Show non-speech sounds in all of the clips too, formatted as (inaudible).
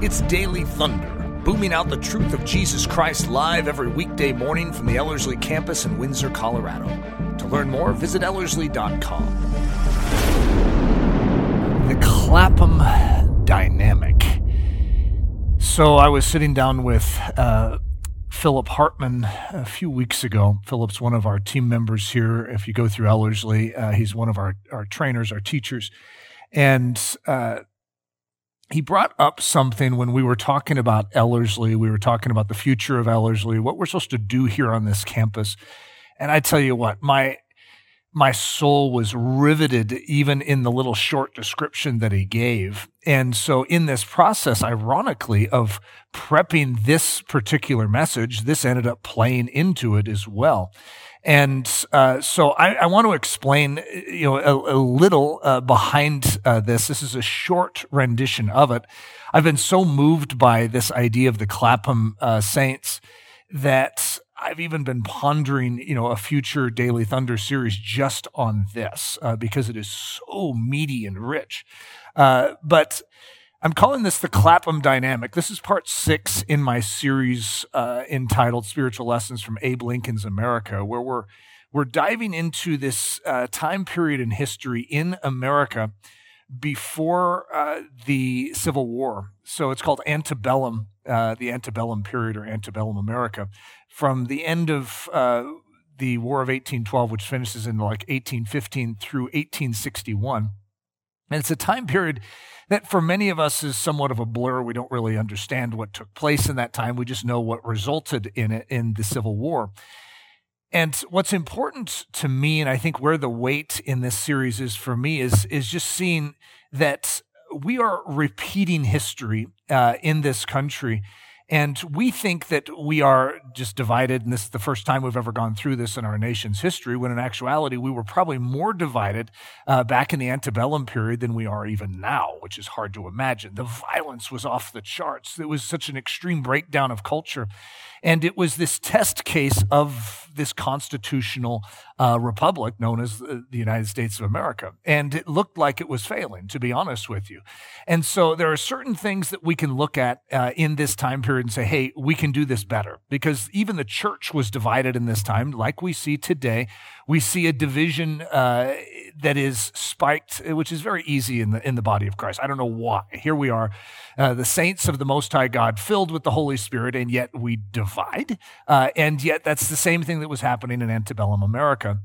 It's Daily Thunder, booming out the truth of Jesus Christ live every weekday morning from the Ellerslie campus in Windsor, Colorado. To learn more, visit Ellerslie.com. The Clapham Dynamic. So I was sitting down with uh, Philip Hartman a few weeks ago. Philip's one of our team members here. If you go through Ellerslie, uh, he's one of our, our trainers, our teachers. And uh, he brought up something when we were talking about Ellerslie. We were talking about the future of Ellerslie, what we're supposed to do here on this campus. And I tell you what, my my soul was riveted even in the little short description that he gave. And so in this process, ironically, of prepping this particular message, this ended up playing into it as well. And uh, so I, I, want to explain, you know, a, a little uh, behind uh, this. This is a short rendition of it. I've been so moved by this idea of the Clapham uh, Saints that I've even been pondering, you know, a future Daily Thunder series just on this uh, because it is so meaty and rich. Uh, but I'm calling this the Clapham Dynamic. This is part six in my series uh, entitled "Spiritual Lessons from Abe Lincoln's America," where we're we're diving into this uh, time period in history in America before uh, the Civil War. So it's called antebellum, uh, the antebellum period or antebellum America, from the end of uh, the War of 1812, which finishes in like 1815 through 1861. And it's a time period that for many of us is somewhat of a blur. We don't really understand what took place in that time. We just know what resulted in it in the Civil War. And what's important to me, and I think where the weight in this series is for me, is, is just seeing that we are repeating history uh, in this country. And we think that we are just divided, and this is the first time we've ever gone through this in our nation's history, when in actuality, we were probably more divided uh, back in the antebellum period than we are even now, which is hard to imagine. The violence was off the charts. It was such an extreme breakdown of culture. And it was this test case of this constitutional uh, republic known as the United States of America. And it looked like it was failing, to be honest with you. And so there are certain things that we can look at uh, in this time period and say, hey, we can do this better. Because even the church was divided in this time, like we see today. We see a division uh, that is spiked, which is very easy in the, in the body of Christ. I don't know why. Here we are, uh, the saints of the Most High God, filled with the Holy Spirit, and yet we divide. Uh, and yet that's the same thing that was happening in antebellum America.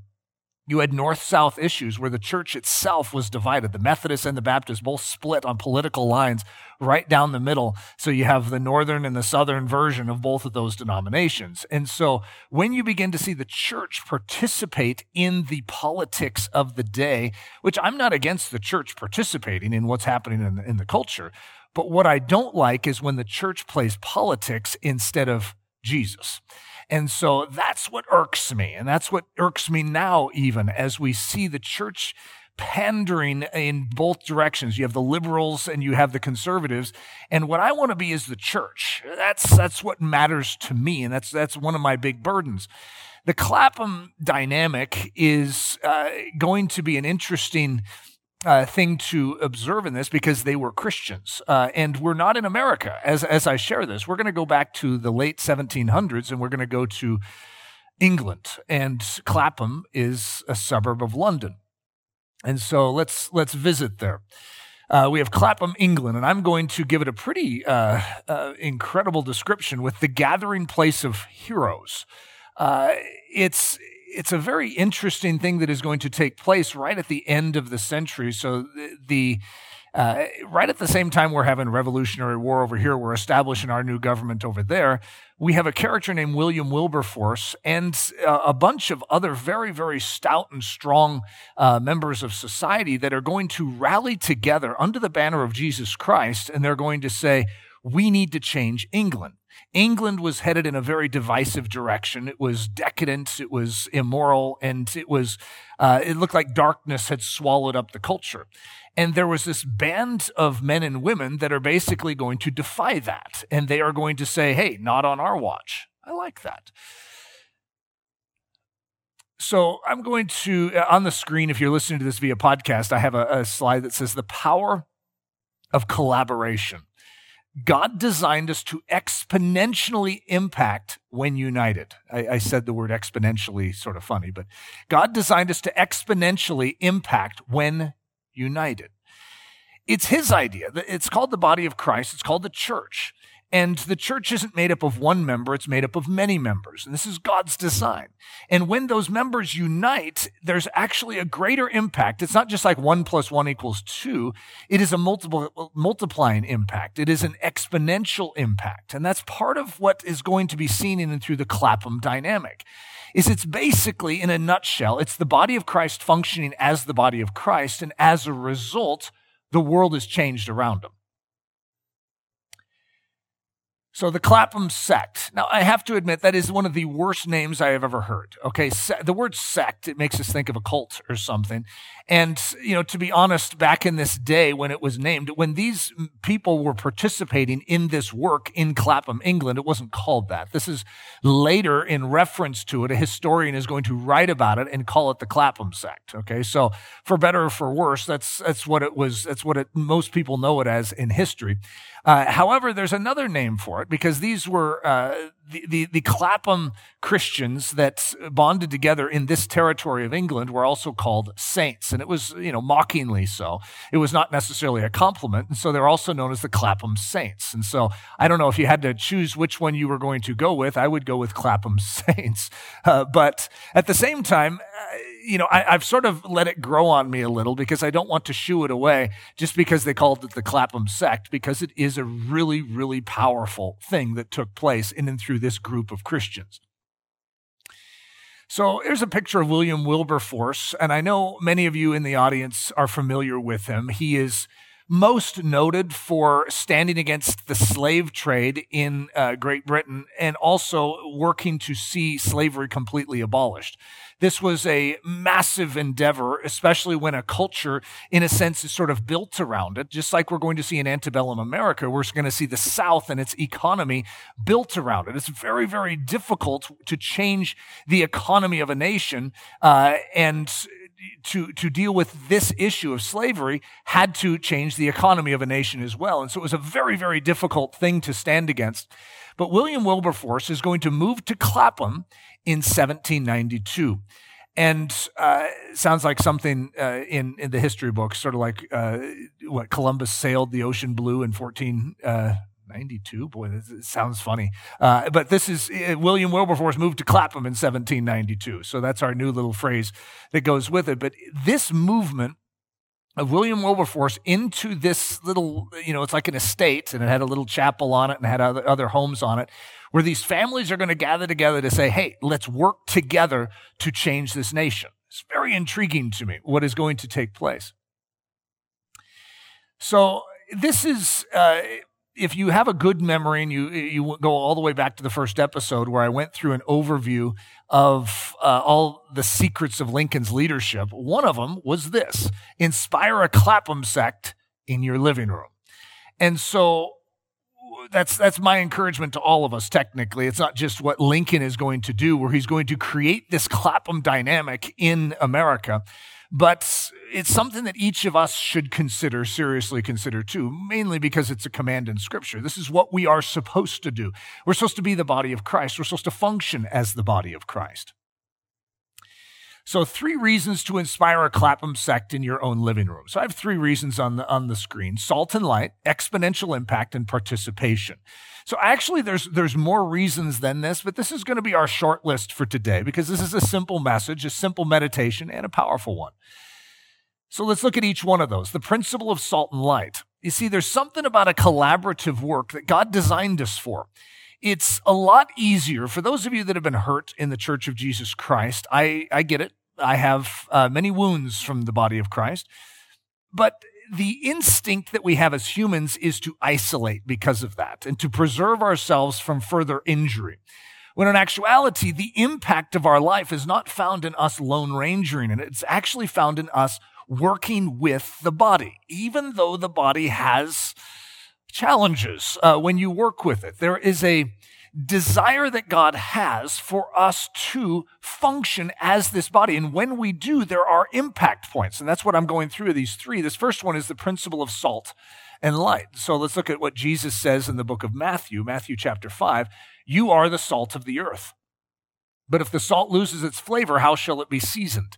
You had north south issues where the church itself was divided. The Methodists and the Baptists both split on political lines right down the middle. So you have the northern and the southern version of both of those denominations. And so when you begin to see the church participate in the politics of the day, which I'm not against the church participating in what's happening in the, in the culture, but what I don't like is when the church plays politics instead of Jesus. And so that's what irks me. And that's what irks me now, even as we see the church pandering in both directions. You have the liberals and you have the conservatives. And what I want to be is the church. That's, that's what matters to me. And that's, that's one of my big burdens. The Clapham dynamic is uh, going to be an interesting uh, thing to observe in this because they were Christians. Uh, and we're not in America as, as I share this. We're going to go back to the late 1700s and we're going to go to England. And Clapham is a suburb of London. And so let's, let's visit there. Uh, we have Clapham, England, and I'm going to give it a pretty uh, uh, incredible description with the gathering place of heroes. Uh, it's it's a very interesting thing that is going to take place right at the end of the century. So the, uh, right at the same time we're having Revolutionary War over here, we're establishing our new government over there. We have a character named William Wilberforce and uh, a bunch of other very, very stout and strong uh, members of society that are going to rally together under the banner of Jesus Christ, and they're going to say, we need to change England. England was headed in a very divisive direction. It was decadent, it was immoral, and it was uh, it looked like darkness had swallowed up the culture. And there was this band of men and women that are basically going to defy that, and they are going to say, "Hey, not on our watch." I like that. So I'm going to uh, on the screen. If you're listening to this via podcast, I have a, a slide that says the power of collaboration. God designed us to exponentially impact when united. I, I, said the word exponentially, sort of funny, but God designed us to exponentially impact when united. It's His idea. It's called the body of Christ. It's called the church. And the church isn't made up of one member, it's made up of many members. And this is God's design. And when those members unite, there's actually a greater impact. It's not just like one plus one equals two. It is a multiple, multiplying impact. It is an exponential impact. And that's part of what is going to be seen in and through the Clapham dynamic. Is it's basically, in a nutshell, it's the body of Christ functioning as the body of Christ. And as a result, the world is changed around them. So the Clapham sect. Now, I have to admit that is one of the worst names I have ever heard. Okay, the word sect it makes us think of a cult or something. And you know, to be honest, back in this day when it was named, when these people were participating in this work in Clapham, England, it wasn't called that. This is later in reference to it. A historian is going to write about it and call it the Clapham sect. Okay, so for better or for worse, that's that's what it was. That's what it, most people know it as in history. Uh, however, there's another name for it because these were uh, the, the, the Clapham Christians that bonded together in this territory of England were also called saints. And it was, you know, mockingly so. It was not necessarily a compliment. And so they're also known as the Clapham Saints. And so I don't know if you had to choose which one you were going to go with. I would go with Clapham (laughs) Saints. Uh, but at the same time, uh, you know, I, have sort of let it grow on me a little because I don't want to shoo it away just because they called it the Clapham sect, because it is a really, really powerful thing that took place in and through this group of Christians. So here's a picture of William Wilberforce, and I know many of you in the audience are familiar with him. He is most noted for standing against the slave trade in uh, Great Britain and also working to see slavery completely abolished. This was a massive endeavor, especially when a culture, in a sense, is sort of built around it. Just like we're going to see in antebellum America, we're going to see the South and its economy built around it. It's very, very difficult to change the economy of a nation uh, and to, to deal with this issue of slavery had to change the economy of a nation as well. And so it was a very, very difficult thing to stand against. But William Wilberforce is going to move to Clapham in 1792. And uh, sounds like something uh, in, in the history books, sort of like uh, what Columbus sailed the ocean blue in 14. Uh, 92 boy this sounds funny. Uh, but this is uh, william wilberforce moved to clapham in 1792 so that's our new little phrase that goes with it. But this movement of william wilberforce into this little you know it's like an estate and it had a little chapel on it and had other, other homes on it where these families are going to gather together to say hey let's work together to change this nation. It's very intriguing to me what is going to take place. So this is uh, if you have a good memory and you you go all the way back to the first episode where I went through an overview of uh, all the secrets of Lincoln's leadership, one of them was this: inspire a Clapham sect in your living room. And so that's that's my encouragement to all of us technically it's not just what lincoln is going to do where he's going to create this clapham dynamic in america but it's something that each of us should consider, seriously consider too, mainly because it's a command in Scripture. This is what we are supposed to do. We're supposed to be the body of Christ, we're supposed to function as the body of Christ. So, three reasons to inspire a Clapham sect in your own living room. So, I have three reasons on the, on the screen salt and light, exponential impact, and participation. So, actually, there's, there's more reasons than this, but this is going to be our short list for today because this is a simple message, a simple meditation, and a powerful one. So, let's look at each one of those. The principle of salt and light. You see, there's something about a collaborative work that God designed us for it's a lot easier for those of you that have been hurt in the Church of Jesus Christ. I, I get it. I have uh, many wounds from the body of Christ. But the instinct that we have as humans is to isolate because of that and to preserve ourselves from further injury. When in actuality, the impact of our life is not found in us lone rangering, and it's actually found in us working with the body, even though the body has challenges uh, when you work with it. There is a desire that God has for us to function as this body. And when we do, there are impact points. And that's what I'm going through these three. This first one is the principle of salt and light. So let's look at what Jesus says in the book of Matthew, Matthew chapter 5. You are the salt of the earth. But if the salt loses its flavor, how shall it be seasoned?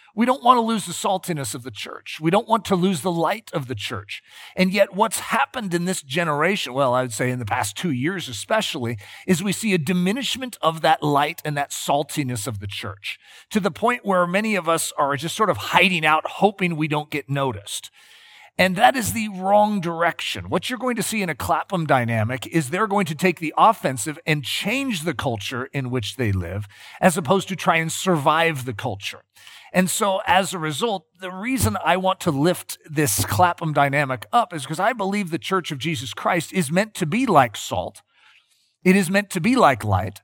We don't want to lose the saltiness of the church. We don't want to lose the light of the church. And yet, what's happened in this generation, well, I would say in the past two years especially, is we see a diminishment of that light and that saltiness of the church to the point where many of us are just sort of hiding out, hoping we don't get noticed. And that is the wrong direction. What you're going to see in a Clapham dynamic is they're going to take the offensive and change the culture in which they live, as opposed to try and survive the culture. And so as a result, the reason I want to lift this Clapham dynamic up is because I believe the church of Jesus Christ is meant to be like salt. It is meant to be like light.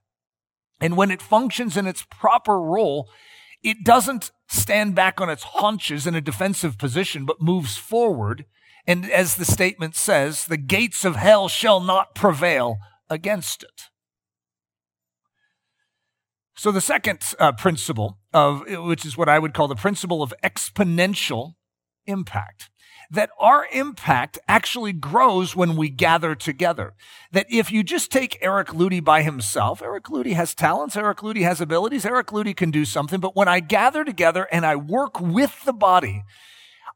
And when it functions in its proper role, it doesn't stand back on its haunches in a defensive position, but moves forward. And as the statement says, the gates of hell shall not prevail against it. So the second uh, principle of which is what I would call the principle of exponential impact that our impact actually grows when we gather together. That if you just take Eric Ludy by himself, Eric Ludy has talents, Eric Ludy has abilities, Eric Ludy can do something, but when I gather together and I work with the body,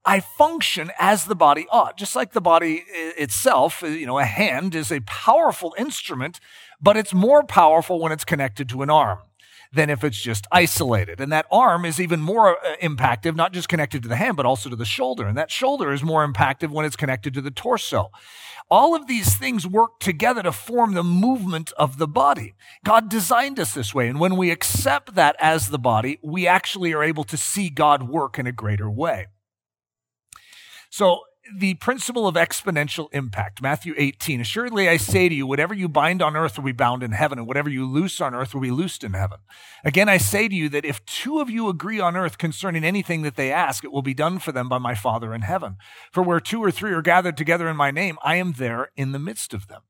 I function as the body ought. Just like the body uh, itself, uh, you know, a hand is a powerful instrument, but it's more powerful when it's connected to an arm than if it's just isolated. And that arm is even more uh, impactive, not just connected to the hand, but also to the shoulder. And that shoulder is more impactive when it's connected to the torso. All of these things work together to form the movement of the body. God designed us this way. And when we accept that as the body, we actually are able to see God work in a greater way. So the principle of exponential impact. Matthew 18. Assuredly, I say to you, whatever you bind on earth will be bound in heaven, and whatever you loose on earth will be loosed in heaven. Again, I say to you that if two of you agree on earth concerning anything that they ask, it will be done for them by my Father in heaven. For where two or three are gathered together in my name, I am there in the midst of them.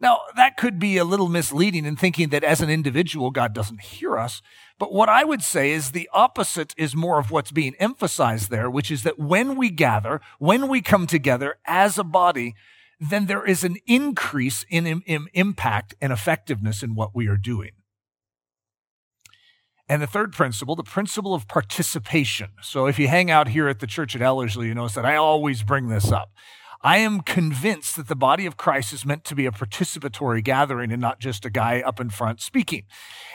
Now, that could be a little misleading in thinking that as an individual, God doesn't hear us. But what I would say is the opposite is more of what's being emphasized there, which is that when we gather, when we come together as a body, then there is an increase in, in, impact and effectiveness in what we are doing. And the third principle, the principle of participation. So if you hang out here at the church at Ellerslie, you notice that I always bring this up. I am convinced that the body of Christ is meant to be a participatory gathering and not just a guy up in front speaking.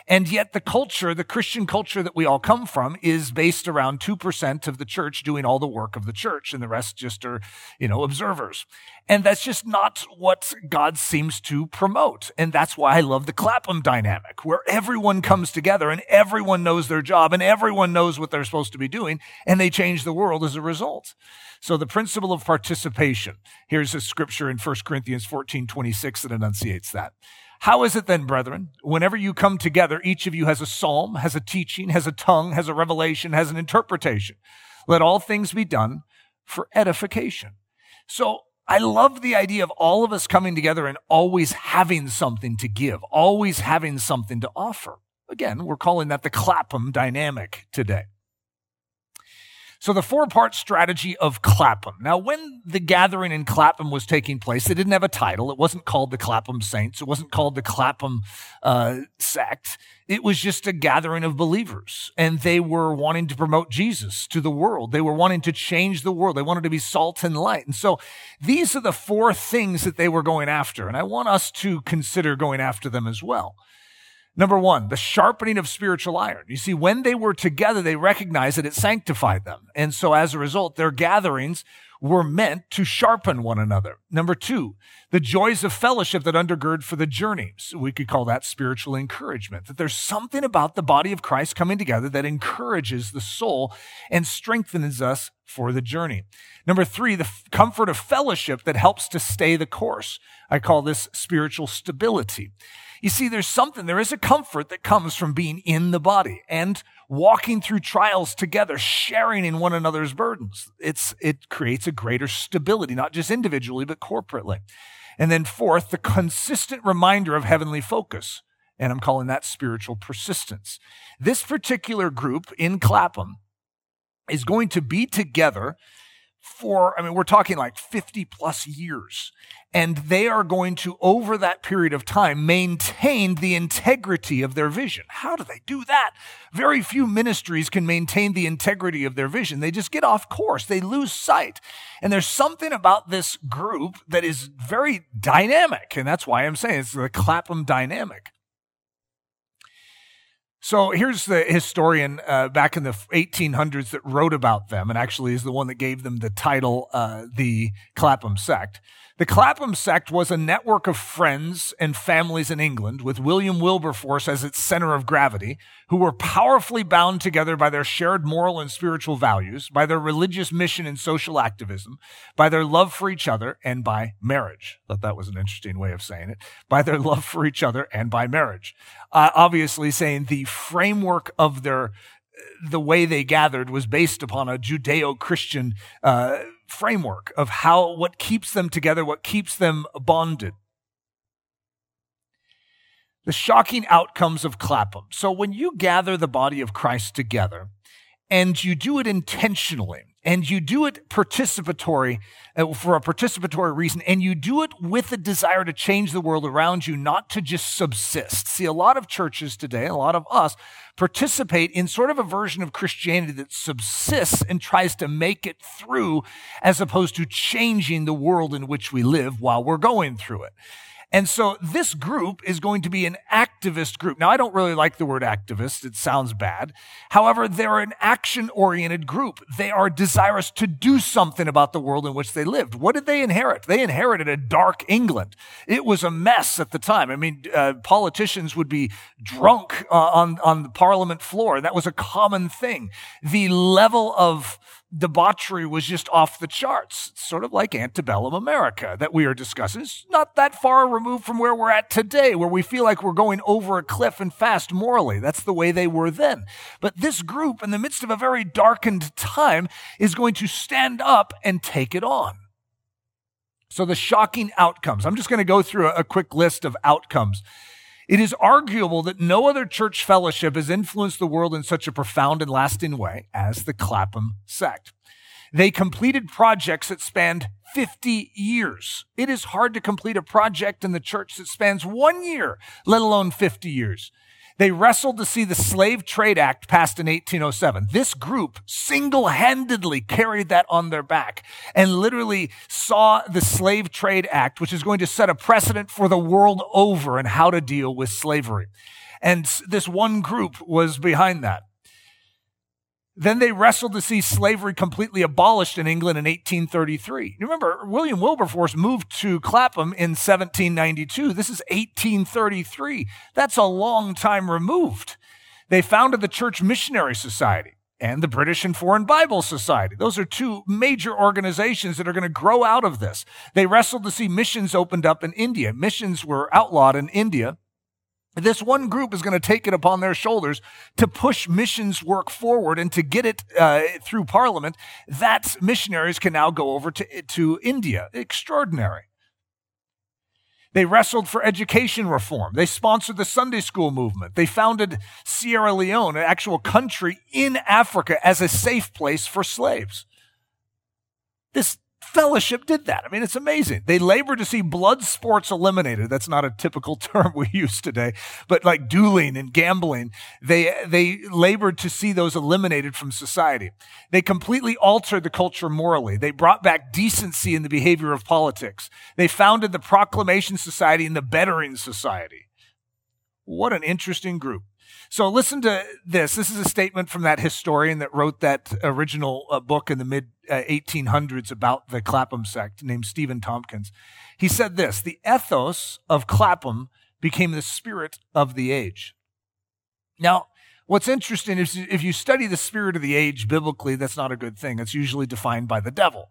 And yet the culture, the Christian culture that we all come from is based around 2% of the church doing all the work of the church and the rest just are, you know, observers. And that's just not what God seems to promote. And that's why I love the Clapham dynamic, where everyone comes together and everyone knows their job and everyone knows what they're supposed to be doing and they change the world as a result. So the principle of participation. Here's a scripture in 1 Corinthians 14, 26 that enunciates that. How is it then, brethren, whenever you come together, each of you has a psalm, has a teaching, has a tongue, has a revelation, has an interpretation. Let all things be done for edification. So I love the idea of all of us coming together and always having something to give, always having something to offer. Again, we're calling that the Clapham dynamic today. So the four part strategy of Clapham. Now, when the gathering in Clapham was taking place, they didn't have a title. It wasn't called the Clapham Saints. It wasn't called the Clapham uh, sect. It was just a gathering of believers and they were wanting to promote Jesus to the world. They were wanting to change the world. They wanted to be salt and light. And so these are the four things that they were going after. And I want us to consider going after them as well. Number one, the sharpening of spiritual iron. You see, when they were together, they recognized that it sanctified them. And so as a result, their gatherings were meant to sharpen one another. Number two, the joys of fellowship that undergird for the journey. So we could call that spiritual encouragement, that there's something about the body of Christ coming together that encourages the soul and strengthens us for the journey. Number three, the comfort of fellowship that helps to stay the course. I call this spiritual stability. You see, there's something, there is a comfort that comes from being in the body and walking through trials together, sharing in one another's burdens. It's, it creates a greater stability, not just individually, but corporately. And then fourth, the consistent reminder of heavenly focus. And I'm calling that spiritual persistence. This particular group in Clapham is going to be together for, I mean, we're talking like 50 plus years. And they are going to, over that period of time, maintain the integrity of their vision. How do they do that? Very few ministries can maintain the integrity of their vision. They just get off course. They lose sight. And there's something about this group that is very dynamic. And that's why I'm saying it's the Clapham dynamic. So here's the historian uh, back in the 1800s that wrote about them, and actually is the one that gave them the title, uh, the Clapham sect. The Clapham sect was a network of friends and families in England with William Wilberforce as its center of gravity, who were powerfully bound together by their shared moral and spiritual values, by their religious mission and social activism, by their love for each other, and by marriage. I thought that was an interesting way of saying it. By their love for each other and by marriage. Uh, obviously saying the framework of their the way they gathered was based upon a Judeo-Christian uh, framework of how what keeps them together, what keeps them bonded. The shocking outcomes of Clapham. So when you gather the body of Christ together and you do it intentionally, and you do it participatory uh, for a participatory reason and you do it with a desire to change the world around you not to just subsist. See a lot of churches today a lot of us participate in sort of a version of christianity that subsists and tries to make it through as opposed to changing the world in which we live while we're going through it and so this group is going to be an activist group. Now, I don't really like the word activist. It sounds bad. However, they're an action oriented group. They are desirous to do something about the world in which they lived. What did they inherit? They inherited a dark England. It was a mess at the time. I mean, uh, politicians would be drunk uh, on, on the parliament floor. That was a common thing. The level of debauchery was just off the charts, it's sort of like antebellum America that we are discussing. It's not that far removed from where we're at today, where we feel like we're going over a cliff and fast morally. That's the way they were then. But this group, in the midst of a very darkened time, is going to stand up and take it on. So the shocking outcomes. I'm just going to go through a, a quick list of outcomes it is arguable that no other church fellowship has influenced the world in such a profound and lasting way as the Clapham sect. They completed projects that spanned 50 years. It is hard to complete a project in the church that spans one year, let alone 50 years. They wrestled to see the Slave Trade Act passed in 1807. This group single handedly carried that on their back and literally saw the Slave Trade Act, which is going to set a precedent for the world over and how to deal with slavery. And this one group was behind that. Then they wrestled to see slavery completely abolished in England in 1833. You remember, William Wilberforce moved to Clapham in 1792. This is 1833. That's a long time removed. They founded the Church Missionary Society and the British and Foreign Bible Society. Those are two major organizations that are going to grow out of this. They wrestled to see missions opened up in India. Missions were outlawed in India this one group is going to take it upon their shoulders to push missions work forward and to get it uh, through parliament that missionaries can now go over to, to India. Extraordinary. They wrestled for education reform. They sponsored the Sunday school movement. They founded Sierra Leone, an actual country in Africa, as a safe place for slaves. This fellowship did that. I mean, it's amazing. They labored to see blood sports eliminated. That's not a typical (laughs) term we use today, but like dueling and gambling, they, they labored to see those eliminated from society. They completely altered the culture morally. They brought back decency in the behavior of politics. They founded the Proclamation Society and the Bettering Society. What an interesting group. So listen to this. This is a statement from that historian that wrote that original uh, book in the mid uh, 1800s about the Clapham sect named Stephen Tomkins. He said this, the ethos of Clapham became the spirit of the age. Now, what's interesting is if you study the spirit of the age biblically, that's not a good thing. It's usually defined by the devil.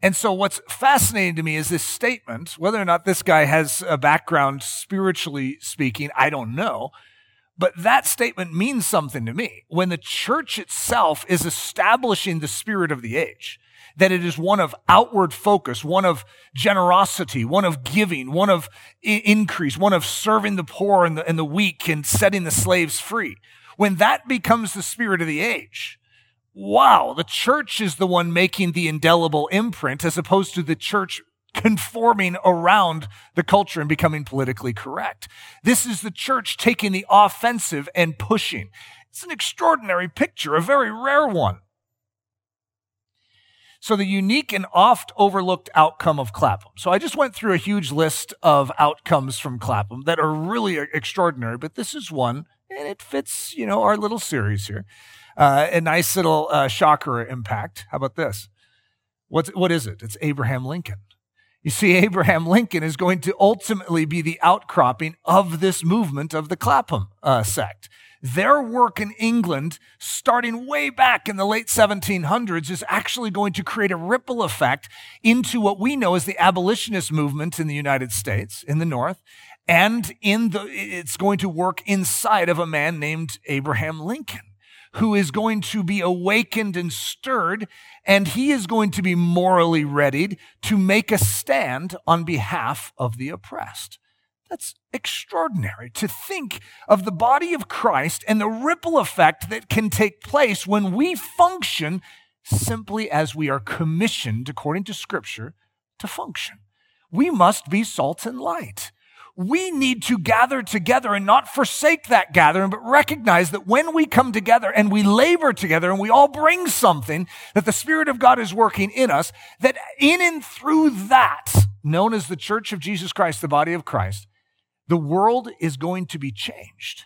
And so what's fascinating to me is this statement, whether or not this guy has a background spiritually speaking, I don't know. But that statement means something to me. When the church itself is establishing the spirit of the age, that it is one of outward focus, one of generosity, one of giving, one of increase, one of serving the poor and the, and the weak and setting the slaves free. When that becomes the spirit of the age, wow, the church is the one making the indelible imprint as opposed to the church conforming around the culture and becoming politically correct. This is the church taking the offensive and pushing. It's an extraordinary picture, a very rare one. So the unique and oft overlooked outcome of Clapham. So I just went through a huge list of outcomes from Clapham that are really extraordinary, but this is one and it fits, you know, our little series here. Uh, a nice little uh, shocker impact. How about this? What's, what is it? It's Abraham Lincoln. You see, Abraham Lincoln is going to ultimately be the outcropping of this movement of the Clapham uh, sect. Their work in England, starting way back in the late 1700s, is actually going to create a ripple effect into what we know as the abolitionist movement in the United States, in the North, and in the, it's going to work inside of a man named Abraham Lincoln who is going to be awakened and stirred, and he is going to be morally readied to make a stand on behalf of the oppressed. That's extraordinary to think of the body of Christ and the ripple effect that can take place when we function simply as we are commissioned, according to Scripture, to function. We must be salt and light we need to gather together and not forsake that gathering, but recognize that when we come together and we labor together and we all bring something that the Spirit of God is working in us, that in and through that, known as the Church of Jesus Christ, the body of Christ, the world is going to be changed.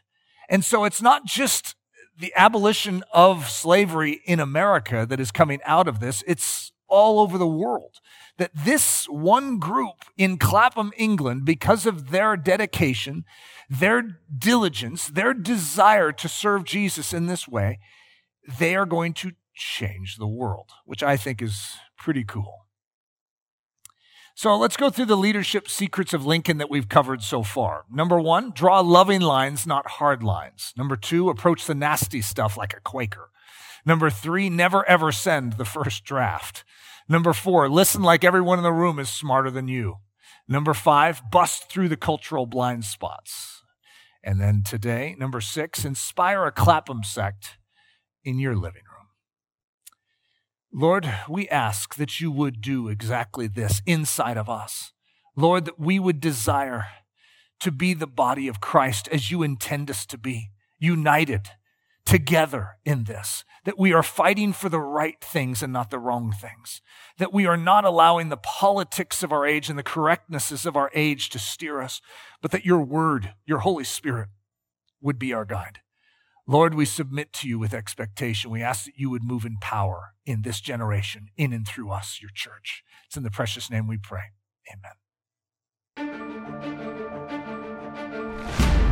And so it's not just the abolition of slavery in America that is coming out of this, it's all over the world that this one group in Clapham, England, because of their dedication, their diligence, their desire to serve Jesus in this way, they are going to change the world, which I think is pretty cool. So let's go through the leadership secrets of Lincoln that we've covered so far. Number one, draw loving lines, not hard lines. Number two, approach the nasty stuff like a Quaker. Number three, never ever send the first draft. Number four, listen like everyone in the room is smarter than you. Number five, bust through the cultural blind spots. And then today, number six, inspire a Clapham sect in your living room. Lord, we ask that you would do exactly this inside of us. Lord, that we would desire to be the body of Christ as you intend us to be, united together in this, that we are fighting for the right things and not the wrong things, that we are not allowing the politics of our age and the correctnesses of our age to steer us, but that your word, your Holy Spirit, would be our guide. Lord, we submit to you with expectation. We ask that you would move in power in this generation, in and through us, your church. It's in the precious name we pray. Amen.